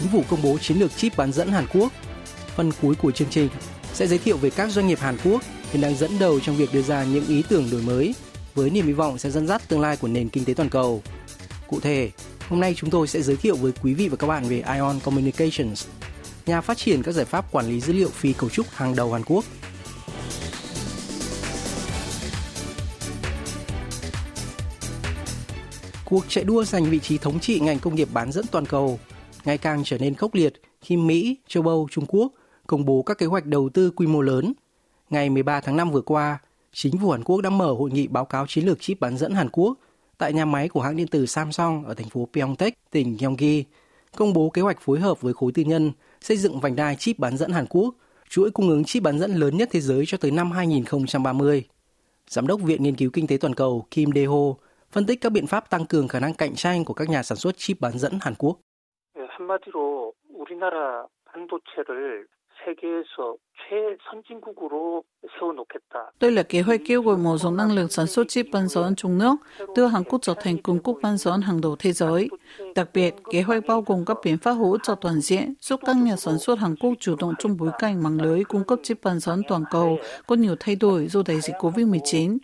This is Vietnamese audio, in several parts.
Chính phủ công bố chiến lược chip bán dẫn Hàn Quốc. Phần cuối của chương trình sẽ giới thiệu về các doanh nghiệp Hàn Quốc hiện đang dẫn đầu trong việc đưa ra những ý tưởng đổi mới với niềm hy vọng sẽ dẫn dắt tương lai của nền kinh tế toàn cầu. Cụ thể, hôm nay chúng tôi sẽ giới thiệu với quý vị và các bạn về Ion Communications, nhà phát triển các giải pháp quản lý dữ liệu phi cấu trúc hàng đầu Hàn Quốc. Cuộc chạy đua giành vị trí thống trị ngành công nghiệp bán dẫn toàn cầu ngày càng trở nên khốc liệt khi Mỹ, châu Âu, Trung Quốc công bố các kế hoạch đầu tư quy mô lớn. Ngày 13 tháng 5 vừa qua, chính phủ Hàn Quốc đã mở hội nghị báo cáo chiến lược chip bán dẫn Hàn Quốc tại nhà máy của hãng điện tử Samsung ở thành phố Pyeongtaek, tỉnh Gyeonggi, công bố kế hoạch phối hợp với khối tư nhân xây dựng vành đai chip bán dẫn Hàn Quốc, chuỗi cung ứng chip bán dẫn lớn nhất thế giới cho tới năm 2030. Giám đốc Viện Nghiên cứu Kinh tế Toàn cầu Kim Dae-ho phân tích các biện pháp tăng cường khả năng cạnh tranh của các nhà sản xuất chip bán dẫn Hàn Quốc. 한마디로 우리나라 반도체를 세계에서 최선진국으로 세워놓겠다. Đây là kế hoạch kêu gọi mở rộng năng lực sản xuất chip bán dẫn trong nước, đưa Hàn Quốc trở thành cường quốc bán dẫn hàng đầu thế giới. Đặc biệt, kế hoạch bao gồm các biện pháp hỗ trợ toàn diện, giúp các nhà sản xuất Hàn Quốc chủ động trong bối cảnh mạng lưới cung cấp chip bán dẫn toàn cầu có nhiều thay đổi do đại dịch COVID-19.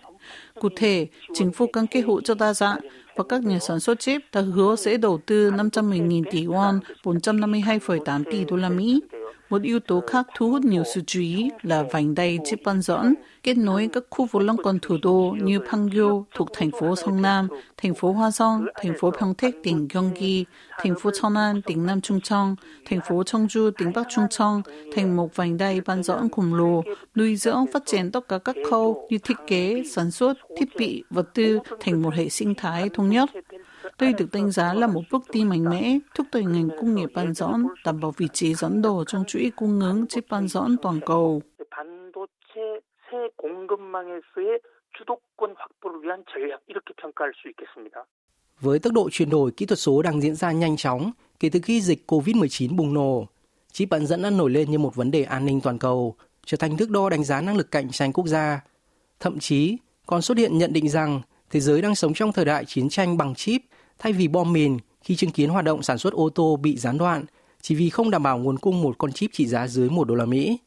Cụ thể, chính phủ cam kết hỗ trợ đa dạng và các nhà sản xuất chip đã hứa sẽ đầu tư 510.000 tỷ won, 452,8 tỷ đô la Mỹ. Một yếu tố khác thu hút nhiều sự chú ý là vành đai chip dẫn, kết nối các khu vực lân cận thủ đô như Pangyo thuộc thành phố Song Nam, thành phố Hoa Song, thành phố Pyeongtaek tỉnh Gyeonggi, thành phố Cheonan tỉnh Nam Trung Cheong, thành phố Cheongju tỉnh Bắc Trung Cheong thành một vành đai ban dẫn khổng lồ, nuôi dưỡng phát triển tất cả các khâu như thiết kế, sản xuất, thiết bị, vật tư thành một hệ sinh thái thống nhất. Đây được đánh giá là một bước đi mạnh mẽ, thúc đẩy ngành công nghiệp bán dẫn đảm bảo vị trí dẫn đầu trong chuỗi cung ứng chip bán dẫn toàn cầu. Với tốc độ chuyển đổi kỹ thuật số đang diễn ra nhanh chóng kể từ khi dịch COVID-19 bùng nổ, chip bán dẫn đã nổi lên như một vấn đề an ninh toàn cầu, trở thành thước đo đánh giá năng lực cạnh tranh quốc gia. Thậm chí, còn xuất hiện nhận định rằng thế giới đang sống trong thời đại chiến tranh bằng chip thay vì bom mìn khi chứng kiến hoạt động sản xuất ô tô bị gián đoạn chỉ vì không đảm bảo nguồn cung một con chip trị giá dưới 1 đô la Mỹ.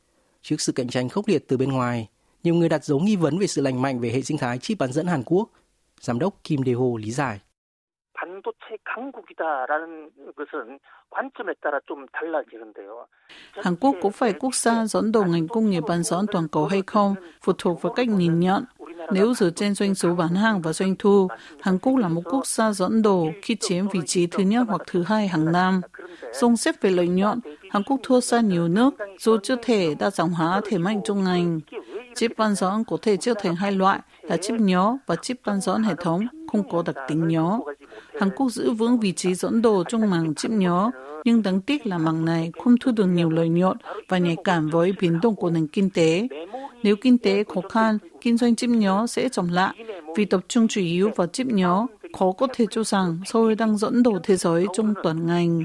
Trước sự cạnh tranh khốc liệt từ bên ngoài, nhiều người đặt dấu nghi vấn về sự lành mạnh về hệ sinh thái chip bán dẫn Hàn Quốc. Giám đốc Kim Dae-ho lý giải. Hàn Quốc có phải quốc gia dẫn đầu ngành công nghiệp bán dẫn toàn cầu hay không, phụ thuộc vào cách nhìn nhận. Nếu dựa trên doanh số bán hàng và doanh thu, Hàn Quốc là một quốc gia dẫn đầu khi chiếm vị trí thứ nhất hoặc thứ hai hàng năm. Song xếp về lợi nhuận, Hàn Quốc thua xa nhiều nước dù chưa thể đa dạng hóa thể mạnh trong ngành. Chip bán dẫn có thể chia thành hai loại là chip nhỏ và chip bán dẫn hệ thống không có đặc tính nhỏ. Hàn Quốc giữ vững vị trí dẫn đầu trong mảng chip nhỏ, nhưng đáng tiếc là mảng này không thu được nhiều lợi nhuận và nhạy cảm với biến động của nền kinh tế. Nếu kinh tế khó khăn, kinh doanh chip nhỏ sẽ chậm lại vì tập trung chủ yếu vào chip nhỏ. Khó có thể cho rằng Seoul đang dẫn đầu thế giới trong toàn ngành.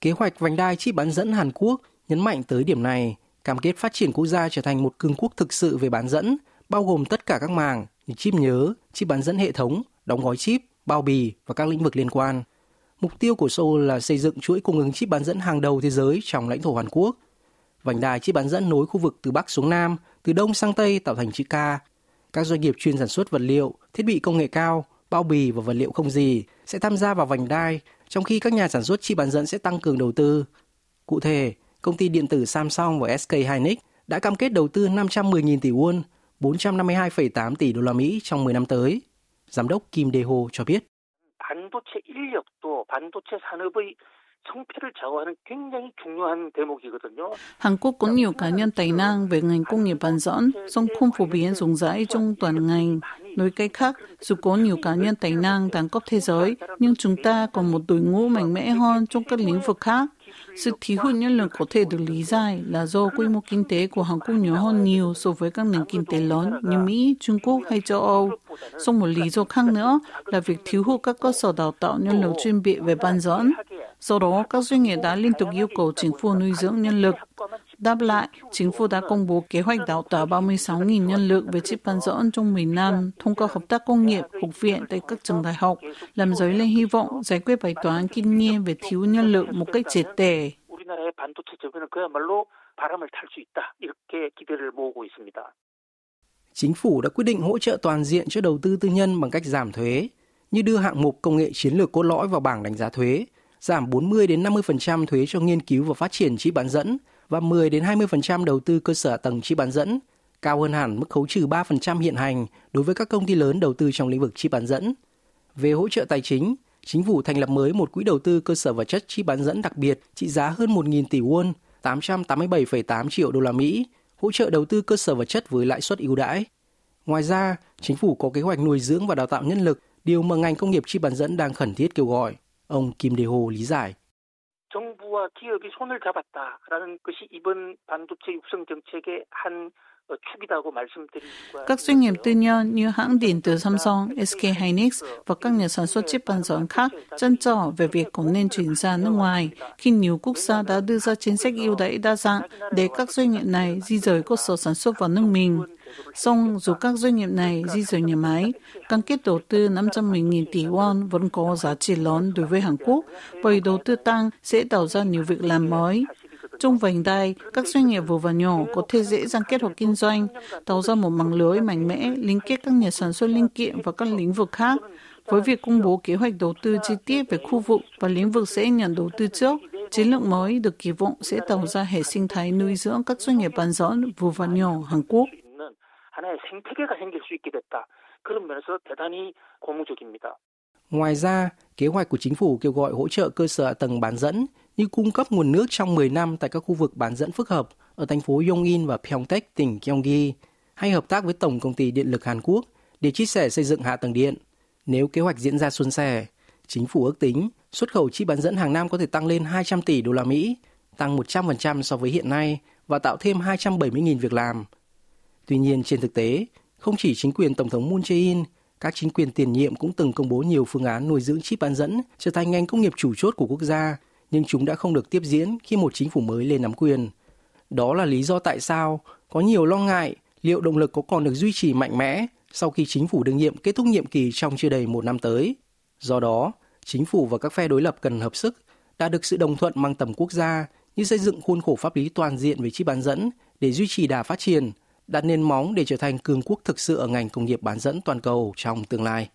Kế hoạch vành đai chip bán dẫn Hàn Quốc nhấn mạnh tới điểm này, cam kết phát triển quốc gia trở thành một cường quốc thực sự về bán dẫn, bao gồm tất cả các mảng như chip nhớ, chip bán dẫn hệ thống, đóng gói chip, bao bì và các lĩnh vực liên quan. Mục tiêu của Seoul là xây dựng chuỗi cung ứng chip bán dẫn hàng đầu thế giới trong lãnh thổ Hàn Quốc. Vành đai chip bán dẫn nối khu vực từ Bắc xuống Nam, từ Đông sang Tây tạo thành chữ K. Các doanh nghiệp chuyên sản xuất vật liệu, thiết bị công nghệ cao, bao bì và vật liệu không gì sẽ tham gia vào vành đai, trong khi các nhà sản xuất chip bán dẫn sẽ tăng cường đầu tư. Cụ thể, công ty điện tử Samsung và SK Hynix đã cam kết đầu tư 510.000 tỷ won, 452,8 tỷ đô la Mỹ trong 10 năm tới. Giám đốc Kim Dae-ho cho biết. 반도체 인력도 반도체 산업의 성패를 좌우하는 굉장히 중요한 대목이거든요. Hàn Quốc có nhiều cá nhân tài năng về ngành công nghiệp bán dẫn, song không phổ biến rộng rãi trong toàn ngành. Nói cách khác, dù có nhiều cá nhân tài năng đẳng cấp thế giới, nhưng chúng ta còn một đội ngũ mạnh mẽ hơn trong các lĩnh vực khác. Sự thiếu hụt nhân lực có thể được lý giải là do quy mô kinh tế của Hàn Quốc nhỏ hơn nhiều so với các nền kinh tế lớn như Mỹ, Trung Quốc hay châu Âu. Song một lý do khác nữa là việc thiếu hụt các cơ sở đào tạo nhân lực chuyên biệt về bán dẫn. Do đó, các doanh nghiệp đã liên tục yêu cầu chính phủ nuôi dưỡng nhân lực. Đáp lại, chính phủ đã công bố kế hoạch đào tạo 36.000 nhân lực về chip bán dẫn trong 10 năm thông qua hợp tác công nghiệp, học viện tại các trường đại học, làm dấy lên hy vọng giải quyết bài toán kinh nghiệm về thiếu nhân lực một cách triệt để. Chính phủ đã quyết định hỗ trợ toàn diện cho đầu tư tư nhân bằng cách giảm thuế, như đưa hạng mục công nghệ chiến lược cốt lõi vào bảng đánh giá thuế, giảm 40 đến 50% thuế cho nghiên cứu và phát triển chip bán dẫn, và 10 đến 20% đầu tư cơ sở tầng chip bán dẫn, cao hơn hẳn mức khấu trừ 3% hiện hành đối với các công ty lớn đầu tư trong lĩnh vực chip bán dẫn. Về hỗ trợ tài chính, chính phủ thành lập mới một quỹ đầu tư cơ sở vật chất chip bán dẫn đặc biệt trị giá hơn 1.000 tỷ won, 887,8 triệu đô la Mỹ, hỗ trợ đầu tư cơ sở vật chất với lãi suất ưu đãi. Ngoài ra, chính phủ có kế hoạch nuôi dưỡng và đào tạo nhân lực, điều mà ngành công nghiệp chip bán dẫn đang khẩn thiết kêu gọi. Ông Kim Dae-ho lý giải. 정부와 기업이 손을 잡았다라는 것이 이번 반도체 육성 정책의 한 Các doanh nghiệp tư nhân như hãng điện tử Samsung, SK Hynix và các nhà sản xuất chip bán dẫn khác trăn trở về việc có nên chuyển ra nước ngoài khi nhiều quốc gia đã đưa ra chính sách ưu đãi đa dạng để các doanh nghiệp này di rời cơ sở sản xuất vào nước mình. Song dù các doanh nghiệp này di rời nhà máy, cam kết đầu tư 510.000 tỷ won vẫn có giá trị lớn đối với Hàn Quốc bởi đầu tư tăng sẽ tạo ra nhiều việc làm mới. Trong vành đai, các doanh nghiệp vừa và nhỏ có thể dễ dàng kết hợp kinh doanh, tạo ra một mạng lưới mạnh mẽ liên kết các nhà sản xuất linh kiện và các lĩnh vực khác. Với việc công bố kế hoạch đầu tư chi tiết về khu vực và lĩnh vực sẽ nhận đầu tư trước, chiến lược mới được kỳ vọng sẽ tạo ra hệ sinh thái nuôi dưỡng các doanh nghiệp bán dẫn vừa và nhỏ Hàn Quốc. Ngoài ra, kế hoạch của chính phủ kêu gọi hỗ trợ cơ sở tầng bán dẫn như cung cấp nguồn nước trong 10 năm tại các khu vực bán dẫn phức hợp ở thành phố Yongin và Pyeongtaek, tỉnh Gyeonggi, hay hợp tác với Tổng công ty Điện lực Hàn Quốc để chia sẻ xây dựng hạ tầng điện. Nếu kế hoạch diễn ra suôn sẻ, chính phủ ước tính xuất khẩu chi bán dẫn hàng năm có thể tăng lên 200 tỷ đô la Mỹ, tăng 100% so với hiện nay và tạo thêm 270.000 việc làm. Tuy nhiên trên thực tế, không chỉ chính quyền Tổng thống Moon Jae-in, các chính quyền tiền nhiệm cũng từng công bố nhiều phương án nuôi dưỡng chip bán dẫn trở thành ngành công nghiệp chủ chốt của quốc gia, nhưng chúng đã không được tiếp diễn khi một chính phủ mới lên nắm quyền. Đó là lý do tại sao có nhiều lo ngại liệu động lực có còn được duy trì mạnh mẽ sau khi chính phủ đương nhiệm kết thúc nhiệm kỳ trong chưa đầy một năm tới. Do đó, chính phủ và các phe đối lập cần hợp sức, đạt được sự đồng thuận mang tầm quốc gia như xây dựng khuôn khổ pháp lý toàn diện về chip bán dẫn để duy trì đà phát triển, đặt nền móng để trở thành cường quốc thực sự ở ngành công nghiệp bán dẫn toàn cầu trong tương lai.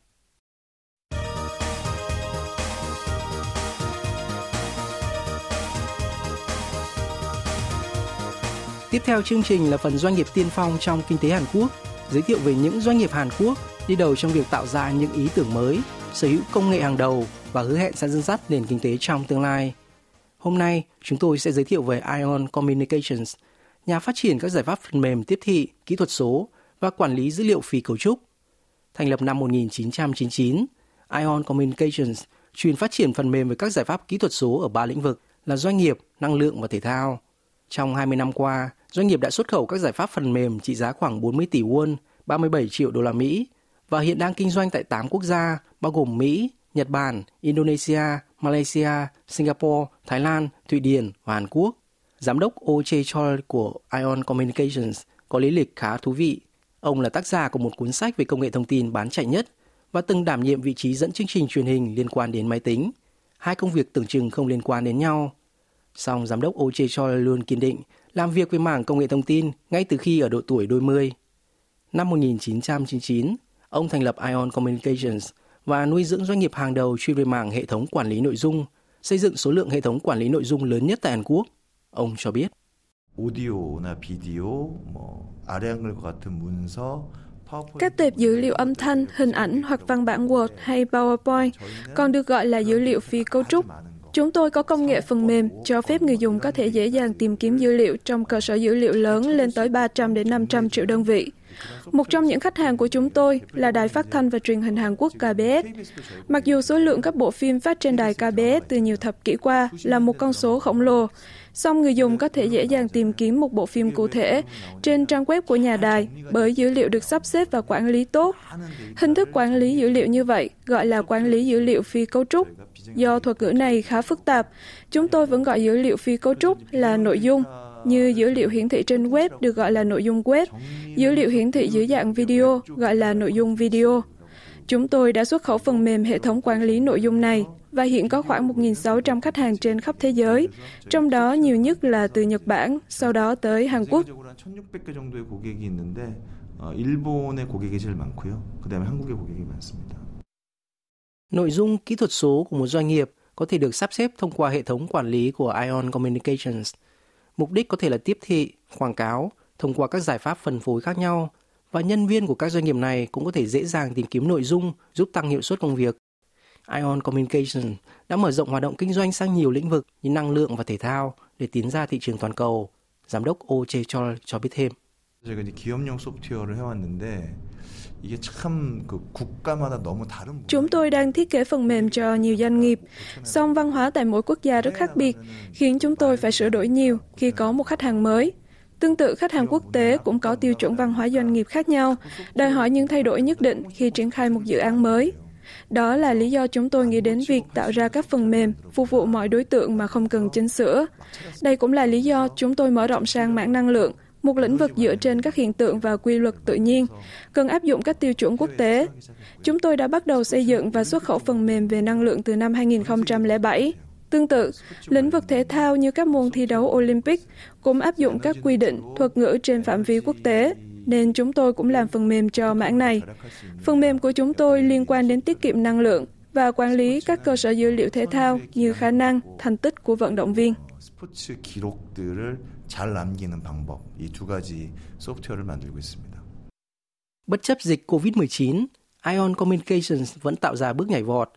Tiếp theo chương trình là phần doanh nghiệp tiên phong trong kinh tế Hàn Quốc, giới thiệu về những doanh nghiệp Hàn Quốc đi đầu trong việc tạo ra những ý tưởng mới, sở hữu công nghệ hàng đầu và hứa hẹn sẽ dẫn dắt nền kinh tế trong tương lai. Hôm nay, chúng tôi sẽ giới thiệu về Ion Communications, nhà phát triển các giải pháp phần mềm tiếp thị, kỹ thuật số và quản lý dữ liệu phi cấu trúc. Thành lập năm 1999, Ion Communications chuyên phát triển phần mềm với các giải pháp kỹ thuật số ở ba lĩnh vực là doanh nghiệp, năng lượng và thể thao. Trong 20 năm qua, doanh nghiệp đã xuất khẩu các giải pháp phần mềm trị giá khoảng 40 tỷ won, 37 triệu đô la Mỹ và hiện đang kinh doanh tại 8 quốc gia bao gồm Mỹ, Nhật Bản, Indonesia, Malaysia, Singapore, Thái Lan, Thụy Điển và Hàn Quốc. Giám đốc O.J. Choi của Ion Communications có lý lịch khá thú vị. Ông là tác giả của một cuốn sách về công nghệ thông tin bán chạy nhất và từng đảm nhiệm vị trí dẫn chương trình truyền hình liên quan đến máy tính. Hai công việc tưởng chừng không liên quan đến nhau. Song giám đốc O.J. Choi luôn kiên định làm việc với mảng công nghệ thông tin ngay từ khi ở độ tuổi đôi mươi. Năm 1999, ông thành lập Ion Communications và nuôi dưỡng doanh nghiệp hàng đầu chuyên về mảng hệ thống quản lý nội dung, xây dựng số lượng hệ thống quản lý nội dung lớn nhất tại Hàn Quốc. Ông cho biết. Các tệp dữ liệu âm thanh, hình ảnh hoặc văn bản Word hay PowerPoint còn được gọi là dữ liệu phi cấu trúc Chúng tôi có công nghệ phần mềm cho phép người dùng có thể dễ dàng tìm kiếm dữ liệu trong cơ sở dữ liệu lớn lên tới 300 đến 500 triệu đơn vị. Một trong những khách hàng của chúng tôi là Đài Phát thanh và Truyền hình Hàn Quốc KBS. Mặc dù số lượng các bộ phim phát trên đài KBS từ nhiều thập kỷ qua là một con số khổng lồ, song người dùng có thể dễ dàng tìm kiếm một bộ phim cụ thể trên trang web của nhà đài bởi dữ liệu được sắp xếp và quản lý tốt. Hình thức quản lý dữ liệu như vậy gọi là quản lý dữ liệu phi cấu trúc. Do thuật ngữ này khá phức tạp, chúng tôi vẫn gọi dữ liệu phi cấu trúc là nội dung như dữ liệu hiển thị trên web được gọi là nội dung web, dữ liệu hiển thị dưới dạng video gọi là nội dung video. Chúng tôi đã xuất khẩu phần mềm hệ thống quản lý nội dung này và hiện có khoảng 1.600 khách hàng trên khắp thế giới, trong đó nhiều nhất là từ Nhật Bản, sau đó tới Hàn Quốc. Nội dung kỹ thuật số của một doanh nghiệp có thể được sắp xếp thông qua hệ thống quản lý của Ion Communications. Mục đích có thể là tiếp thị, quảng cáo thông qua các giải pháp phân phối khác nhau và nhân viên của các doanh nghiệp này cũng có thể dễ dàng tìm kiếm nội dung giúp tăng hiệu suất công việc. Ion Communication đã mở rộng hoạt động kinh doanh sang nhiều lĩnh vực như năng lượng và thể thao để tiến ra thị trường toàn cầu. Giám đốc Oh Chol cho biết thêm. Chúng tôi đang thiết kế phần mềm cho nhiều doanh nghiệp, song văn hóa tại mỗi quốc gia rất khác biệt, khiến chúng tôi phải sửa đổi nhiều khi có một khách hàng mới. Tương tự, khách hàng quốc tế cũng có tiêu chuẩn văn hóa doanh nghiệp khác nhau, đòi hỏi những thay đổi nhất định khi triển khai một dự án mới. Đó là lý do chúng tôi nghĩ đến việc tạo ra các phần mềm phục vụ mọi đối tượng mà không cần chỉnh sửa. Đây cũng là lý do chúng tôi mở rộng sang mảng năng lượng, một lĩnh vực dựa trên các hiện tượng và quy luật tự nhiên, cần áp dụng các tiêu chuẩn quốc tế. Chúng tôi đã bắt đầu xây dựng và xuất khẩu phần mềm về năng lượng từ năm 2007. Tương tự, lĩnh vực thể thao như các môn thi đấu Olympic cũng áp dụng các quy định, thuật ngữ trên phạm vi quốc tế, nên chúng tôi cũng làm phần mềm cho mảng này. Phần mềm của chúng tôi liên quan đến tiết kiệm năng lượng và quản lý các cơ sở dữ liệu thể thao như khả năng, thành tích của vận động viên. Bất chấp dịch COVID-19, Ion Communications vẫn tạo ra bước nhảy vọt.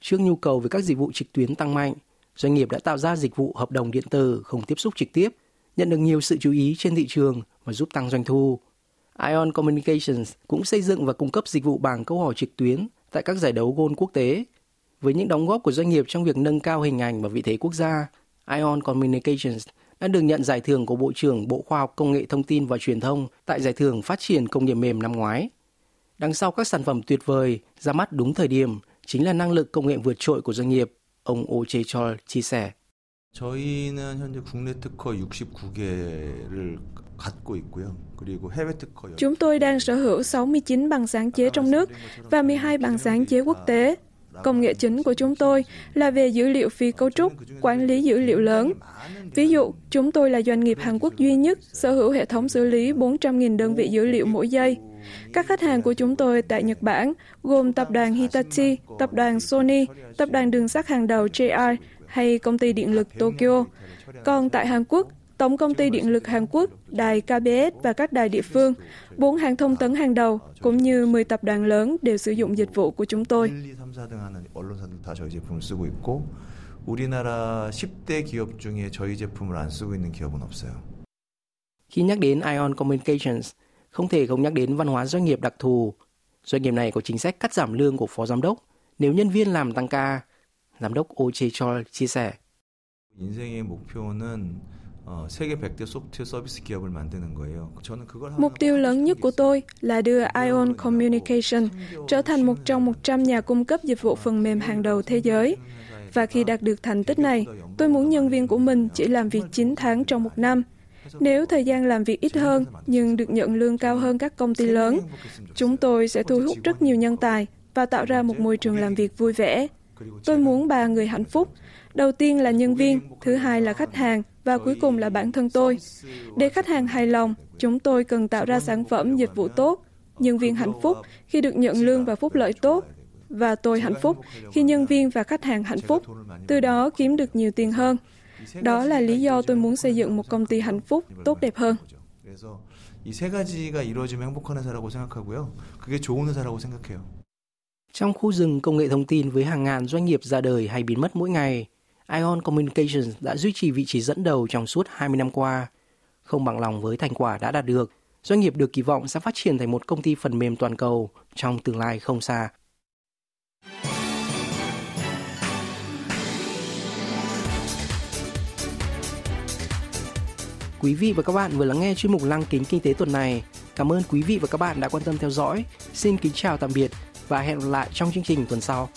Trước nhu cầu về các dịch vụ trực tuyến tăng mạnh, doanh nghiệp đã tạo ra dịch vụ hợp đồng điện tử không tiếp xúc trực tiếp, nhận được nhiều sự chú ý trên thị trường và giúp tăng doanh thu. Ion Communications cũng xây dựng và cung cấp dịch vụ bảng câu hỏi trực tuyến tại các giải đấu gôn quốc tế. Với những đóng góp của doanh nghiệp trong việc nâng cao hình ảnh và vị thế quốc gia, Ion Communications đã được nhận giải thưởng của Bộ trưởng Bộ Khoa học Công nghệ Thông tin và Truyền thông tại Giải thưởng Phát triển Công nghiệp mềm năm ngoái. Đằng sau các sản phẩm tuyệt vời, ra mắt đúng thời điểm, chính là năng lực công nghệ vượt trội của doanh nghiệp, ông Oh Jae-chol chia sẻ. Chúng tôi đang sở hữu 69 bằng sáng chế trong nước và 12 bằng sáng chế quốc tế. Công nghệ chính của chúng tôi là về dữ liệu phi cấu trúc, quản lý dữ liệu lớn. Ví dụ, chúng tôi là doanh nghiệp Hàn Quốc duy nhất sở hữu hệ thống xử lý 400.000 đơn vị dữ liệu mỗi giây. Các khách hàng của chúng tôi tại Nhật Bản gồm tập đoàn Hitachi, tập đoàn Sony, tập đoàn đường sắt hàng đầu JR hay công ty điện lực Tokyo. Còn tại Hàn Quốc, Tổng công ty điện lực Hàn Quốc, đài KBS và các đài địa phương, bốn hãng thông tấn hàng đầu cũng như 10 tập đoàn lớn đều sử dụng dịch vụ của chúng tôi. 우리나라 10대 기업 중에 저희 제품을 안 쓰고 있는 기업은 없어요. Khi nhắc đến Ion Communications, không thể không nhắc đến văn hóa doanh nghiệp đặc thù. Doanh nghiệp này có chính sách cắt giảm lương của phó giám đốc nếu nhân viên làm tăng ca. Giám đốc Oh Jae-chol chia sẻ. 인생의 목표는 Mục tiêu lớn nhất của tôi là đưa Ion Communication trở thành một trong 100 nhà cung cấp dịch vụ phần mềm hàng đầu thế giới. Và khi đạt được thành tích này, tôi muốn nhân viên của mình chỉ làm việc 9 tháng trong một năm. Nếu thời gian làm việc ít hơn nhưng được nhận lương cao hơn các công ty lớn, chúng tôi sẽ thu hút rất nhiều nhân tài và tạo ra một môi trường làm việc vui vẻ. Tôi muốn ba người hạnh phúc. Đầu tiên là nhân viên, thứ hai là khách hàng và cuối cùng là bản thân tôi. Để khách hàng hài lòng, chúng tôi cần tạo ra sản phẩm dịch vụ tốt, nhân viên hạnh phúc khi được nhận lương và phúc lợi tốt và tôi hạnh phúc khi nhân viên và khách hàng hạnh phúc, từ đó kiếm được nhiều tiền hơn. Đó là lý do tôi muốn xây dựng một công ty hạnh phúc tốt đẹp hơn. Trong khu rừng công nghệ thông tin với hàng ngàn doanh nghiệp ra đời hay biến mất mỗi ngày, Ion Communications đã duy trì vị trí dẫn đầu trong suốt 20 năm qua. Không bằng lòng với thành quả đã đạt được, doanh nghiệp được kỳ vọng sẽ phát triển thành một công ty phần mềm toàn cầu trong tương lai không xa. Quý vị và các bạn vừa lắng nghe chuyên mục Lăng kính kinh tế tuần này. Cảm ơn quý vị và các bạn đã quan tâm theo dõi. Xin kính chào tạm biệt và hẹn gặp lại trong chương trình tuần sau.